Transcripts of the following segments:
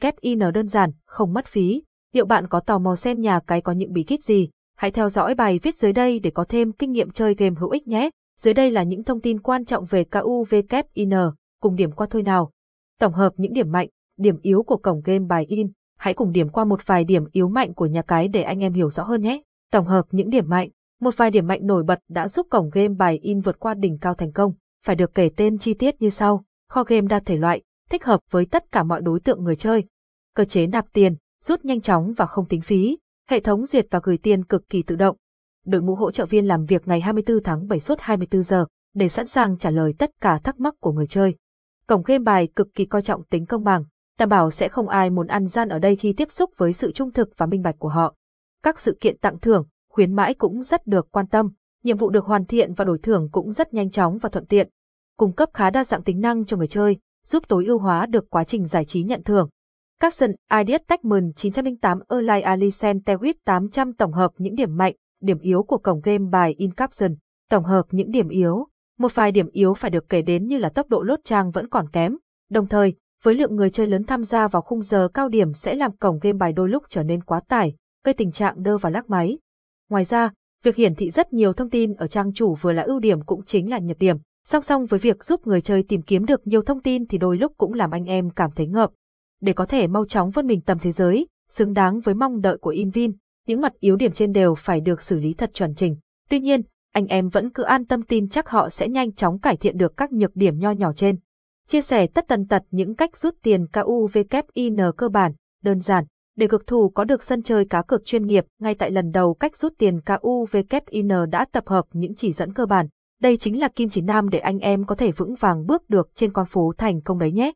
KUVKIN đơn giản, không mất phí. Liệu bạn có tò mò xem nhà cái có những bí kíp gì? Hãy theo dõi bài viết dưới đây để có thêm kinh nghiệm chơi game hữu ích nhé. Dưới đây là những thông tin quan trọng về KUVKIN, cùng điểm qua thôi nào. Tổng hợp những điểm mạnh, điểm yếu của cổng game bài in. Hãy cùng điểm qua một vài điểm yếu mạnh của nhà cái để anh em hiểu rõ hơn nhé. Tổng hợp những điểm mạnh, một vài điểm mạnh nổi bật đã giúp cổng game bài in vượt qua đỉnh cao thành công, phải được kể tên chi tiết như sau. Kho game đa thể loại, thích hợp với tất cả mọi đối tượng người chơi. Cơ chế nạp tiền, rút nhanh chóng và không tính phí. Hệ thống duyệt và gửi tiền cực kỳ tự động. Đội ngũ hỗ trợ viên làm việc ngày 24 tháng 7 suốt 24 giờ để sẵn sàng trả lời tất cả thắc mắc của người chơi. Cổng game bài cực kỳ coi trọng tính công bằng, đảm bảo sẽ không ai muốn ăn gian ở đây khi tiếp xúc với sự trung thực và minh bạch của họ. Các sự kiện tặng thưởng, khuyến mãi cũng rất được quan tâm, nhiệm vụ được hoàn thiện và đổi thưởng cũng rất nhanh chóng và thuận tiện. Cung cấp khá đa dạng tính năng cho người chơi, giúp tối ưu hóa được quá trình giải trí nhận thưởng. Capson Ideas Techman 908 Erlai Alicent Tewit 800 tổng hợp những điểm mạnh, điểm yếu của cổng game bài in Capson. Tổng hợp những điểm yếu. Một vài điểm yếu phải được kể đến như là tốc độ lốt trang vẫn còn kém. Đồng thời, với lượng người chơi lớn tham gia vào khung giờ cao điểm sẽ làm cổng game bài đôi lúc trở nên quá tải, gây tình trạng đơ và lắc máy. Ngoài ra, việc hiển thị rất nhiều thông tin ở trang chủ vừa là ưu điểm cũng chính là nhược điểm. Song song với việc giúp người chơi tìm kiếm được nhiều thông tin thì đôi lúc cũng làm anh em cảm thấy ngợp. Để có thể mau chóng vươn mình tầm thế giới, xứng đáng với mong đợi của Invin, những mặt yếu điểm trên đều phải được xử lý thật chuẩn chỉnh. Tuy nhiên, anh em vẫn cứ an tâm tin chắc họ sẽ nhanh chóng cải thiện được các nhược điểm nho nhỏ trên. Chia sẻ tất tần tật những cách rút tiền KUVKIN cơ bản, đơn giản, để cực thủ có được sân chơi cá cược chuyên nghiệp, ngay tại lần đầu cách rút tiền KUVKIN đã tập hợp những chỉ dẫn cơ bản. Đây chính là kim chỉ nam để anh em có thể vững vàng bước được trên con phố thành công đấy nhé.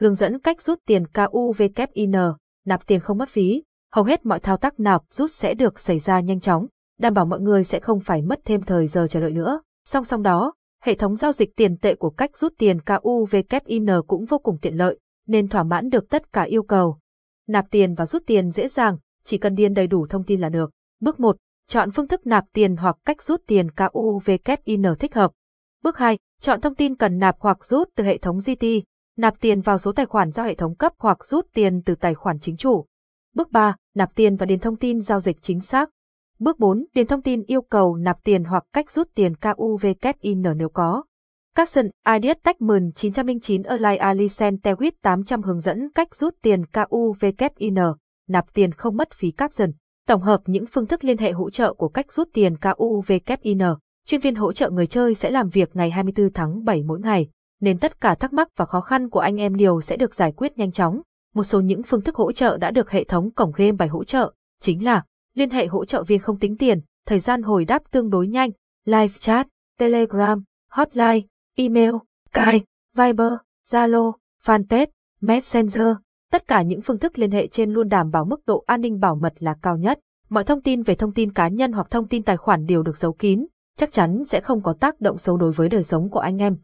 Hướng dẫn cách rút tiền KUVKIN, nạp tiền không mất phí, hầu hết mọi thao tác nạp rút sẽ được xảy ra nhanh chóng, đảm bảo mọi người sẽ không phải mất thêm thời giờ chờ đợi nữa. Song song đó, hệ thống giao dịch tiền tệ của cách rút tiền KUVKIN cũng vô cùng tiện lợi, nên thỏa mãn được tất cả yêu cầu. Nạp tiền và rút tiền dễ dàng, chỉ cần điền đầy đủ thông tin là được. Bước 1. Chọn phương thức nạp tiền hoặc cách rút tiền KUVKIN thích hợp. Bước 2. Chọn thông tin cần nạp hoặc rút từ hệ thống GT. Nạp tiền vào số tài khoản do hệ thống cấp hoặc rút tiền từ tài khoản chính chủ. Bước 3. Nạp tiền và điền thông tin giao dịch chính xác. Bước 4. Điền thông tin yêu cầu nạp tiền hoặc cách rút tiền KUVKIN nếu có. Capson, Ideas Techman 909 Align Alicent Tewit 800 hướng dẫn cách rút tiền KUVKIN, nạp tiền không mất phí Capson. Tổng hợp những phương thức liên hệ hỗ trợ của cách rút tiền KUVKIN, chuyên viên hỗ trợ người chơi sẽ làm việc ngày 24 tháng 7 mỗi ngày, nên tất cả thắc mắc và khó khăn của anh em đều sẽ được giải quyết nhanh chóng. Một số những phương thức hỗ trợ đã được hệ thống cổng game bài hỗ trợ, chính là liên hệ hỗ trợ viên không tính tiền, thời gian hồi đáp tương đối nhanh, live chat, telegram, hotline, email, Skype, Viber, Zalo, Fanpage, Messenger, tất cả những phương thức liên hệ trên luôn đảm bảo mức độ an ninh bảo mật là cao nhất. Mọi thông tin về thông tin cá nhân hoặc thông tin tài khoản đều được giấu kín, chắc chắn sẽ không có tác động xấu đối với đời sống của anh em.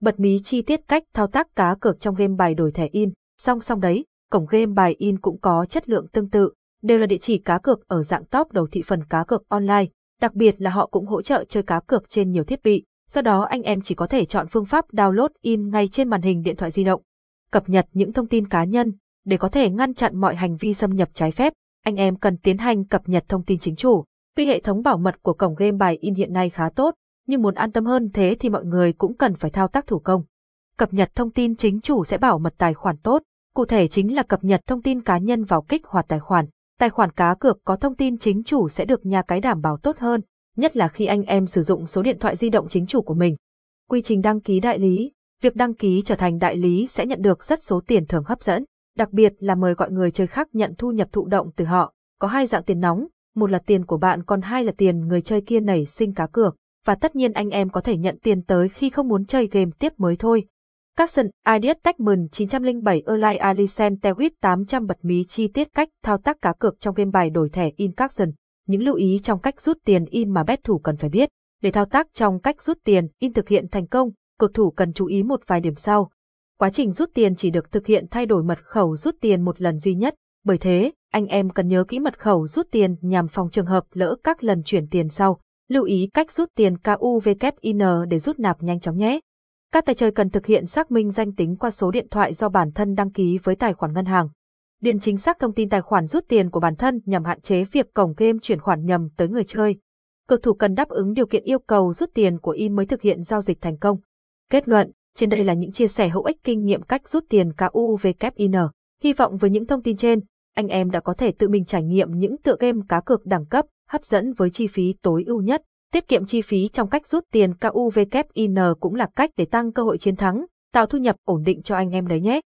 Bật mí chi tiết cách thao tác cá cược trong game bài đổi thẻ in, song song đấy, cổng game bài in cũng có chất lượng tương tự, đều là địa chỉ cá cược ở dạng top đầu thị phần cá cược online, đặc biệt là họ cũng hỗ trợ chơi cá cược trên nhiều thiết bị, do đó anh em chỉ có thể chọn phương pháp download in ngay trên màn hình điện thoại di động. Cập nhật những thông tin cá nhân, để có thể ngăn chặn mọi hành vi xâm nhập trái phép, anh em cần tiến hành cập nhật thông tin chính chủ. Tuy hệ thống bảo mật của cổng game bài in hiện nay khá tốt, nhưng muốn an tâm hơn thế thì mọi người cũng cần phải thao tác thủ công. Cập nhật thông tin chính chủ sẽ bảo mật tài khoản tốt, cụ thể chính là cập nhật thông tin cá nhân vào kích hoạt tài khoản. Tài khoản cá cược có thông tin chính chủ sẽ được nhà cái đảm bảo tốt hơn, nhất là khi anh em sử dụng số điện thoại di động chính chủ của mình. Quy trình đăng ký đại lý, việc đăng ký trở thành đại lý sẽ nhận được rất số tiền thưởng hấp dẫn, đặc biệt là mời gọi người chơi khác nhận thu nhập thụ động từ họ. Có hai dạng tiền nóng, một là tiền của bạn còn hai là tiền người chơi kia nảy sinh cá cược, và tất nhiên anh em có thể nhận tiền tới khi không muốn chơi game tiếp mới thôi. Capson, Ideas Techman 907 Erlai Alicent Tewit 800 bật mí chi tiết cách thao tác cá cược trong game bài đổi thẻ in Capson những lưu ý trong cách rút tiền in mà bet thủ cần phải biết. Để thao tác trong cách rút tiền in thực hiện thành công, cược thủ cần chú ý một vài điểm sau. Quá trình rút tiền chỉ được thực hiện thay đổi mật khẩu rút tiền một lần duy nhất, bởi thế, anh em cần nhớ kỹ mật khẩu rút tiền nhằm phòng trường hợp lỡ các lần chuyển tiền sau. Lưu ý cách rút tiền KUVKIN để rút nạp nhanh chóng nhé. Các tay chơi cần thực hiện xác minh danh tính qua số điện thoại do bản thân đăng ký với tài khoản ngân hàng. điền chính xác thông tin tài khoản rút tiền của bản thân nhằm hạn chế việc cổng game chuyển khoản nhầm tới người chơi. Cực thủ cần đáp ứng điều kiện yêu cầu rút tiền của y mới thực hiện giao dịch thành công. Kết luận, trên đây là những chia sẻ hữu ích kinh nghiệm cách rút tiền KUVKIN. Hy vọng với những thông tin trên, anh em đã có thể tự mình trải nghiệm những tựa game cá cược đẳng cấp, hấp dẫn với chi phí tối ưu nhất. Tiết kiệm chi phí trong cách rút tiền KUVKIN cũng là cách để tăng cơ hội chiến thắng, tạo thu nhập ổn định cho anh em đấy nhé.